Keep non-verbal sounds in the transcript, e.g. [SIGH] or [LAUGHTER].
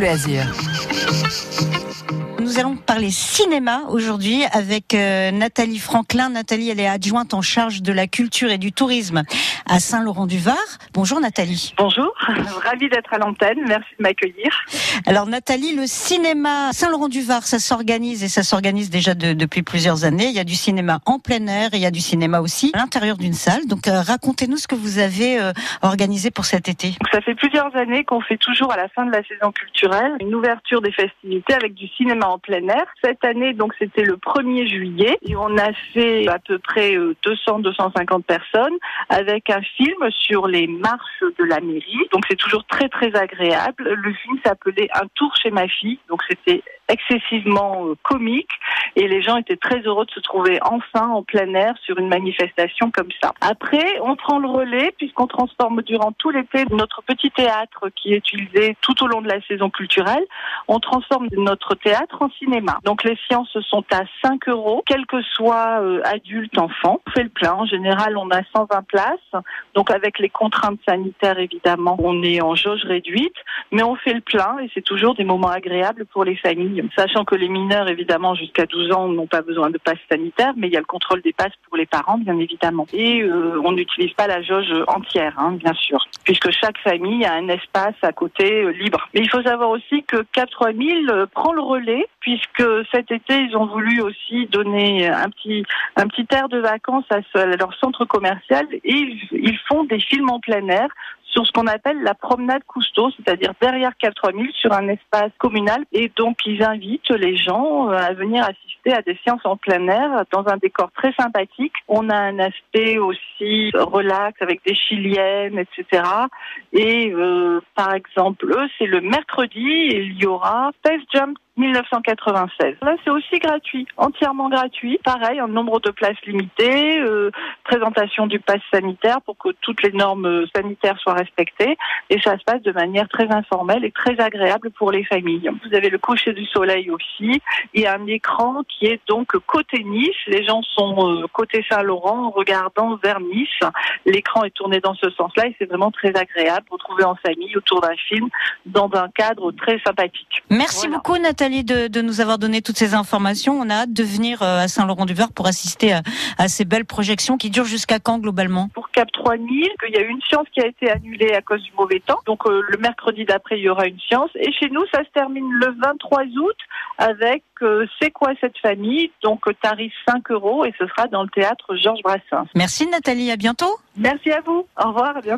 Bleu nous allons parler cinéma aujourd'hui avec euh, Nathalie Franklin. Nathalie, elle est adjointe en charge de la culture et du tourisme à Saint-Laurent-du-Var. Bonjour Nathalie. Bonjour, [LAUGHS] ravie d'être à l'antenne, merci de m'accueillir. Alors Nathalie, le cinéma Saint-Laurent-du-Var, ça s'organise et ça s'organise déjà depuis plusieurs années. Il y a du cinéma en plein air et il y a du cinéma aussi à l'intérieur d'une salle. Donc euh, racontez-nous ce que vous avez euh, organisé pour cet été. ça fait plusieurs années qu'on fait toujours à la fin de la saison culturelle une ouverture des festivités avec du cinéma en plein Cette année, donc c'était le 1er juillet et on a fait à peu près 200-250 euh, personnes avec un film sur les marches de la mairie. Donc c'est toujours très très agréable. Le film s'appelait Un tour chez ma fille. Donc c'était excessivement euh, comique et les gens étaient très heureux de se trouver enfin en plein air sur une manifestation comme ça. Après, on prend le relais puisqu'on transforme durant tout l'été notre petit théâtre qui est utilisé tout au long de la saison culturelle. On transforme notre théâtre en cinéma. Donc les séances sont à 5 euros, quel que soit euh, adulte, enfant. On fait le plein. En général, on a 120 places. Donc avec les contraintes sanitaires, évidemment, on est en jauge réduite, mais on fait le plein et c'est toujours des moments agréables pour les familles sachant que les mineurs, évidemment, jusqu'à 12 ans, n'ont pas besoin de passe sanitaire, mais il y a le contrôle des passes pour les parents, bien évidemment. Et euh, on n'utilise pas la jauge entière, hein, bien sûr, puisque chaque famille a un espace à côté euh, libre. Mais il faut savoir aussi que 4000 euh, prend le relais, puisque cet été, ils ont voulu aussi donner un petit, un petit air de vacances à, leur centre commercial et ils font des films en plein air sur ce qu'on appelle la promenade Cousteau, c'est-à-dire derrière 4000 sur un espace communal. Et donc, ils invitent les gens euh, à venir assister à des séances en plein air dans un décor très sympathique. On a un aspect aussi relax avec des chiliennes, etc. Et euh, par exemple, c'est le mercredi, il y aura Space Jump 1996. Là, c'est aussi gratuit, entièrement gratuit. Pareil, un nombre de places limité, euh, présentation du pass sanitaire pour que toutes les normes sanitaires soient respectées. Et ça se passe de manière très informelle et très agréable pour les familles. Vous avez le coucher du soleil aussi et un écran qui est donc côté Nice. Les gens sont euh, côté Saint-Laurent regardant vers Nice. L'écran est tourné dans ce sens-là et c'est vraiment très agréable. Retrouver en famille autour d'un film dans un cadre très sympathique. Merci beaucoup Nathalie de, nous avoir donné toutes ces informations. On a hâte de venir euh, à Saint-Laurent-du-Var pour assister à, ces belles projections qui durent jusqu'à quand globalement? Pour Cap 3000, il y a eu une séance qui a été annulée à cause du mauvais temps. Donc euh, le mercredi d'après, il y aura une séance. Et chez nous, ça se termine le 23 août avec euh, C'est quoi cette famille? Donc tarif 5 euros et ce sera dans le théâtre Georges Brassens. Merci Nathalie, à bientôt. Merci à vous. Au revoir, à bientôt.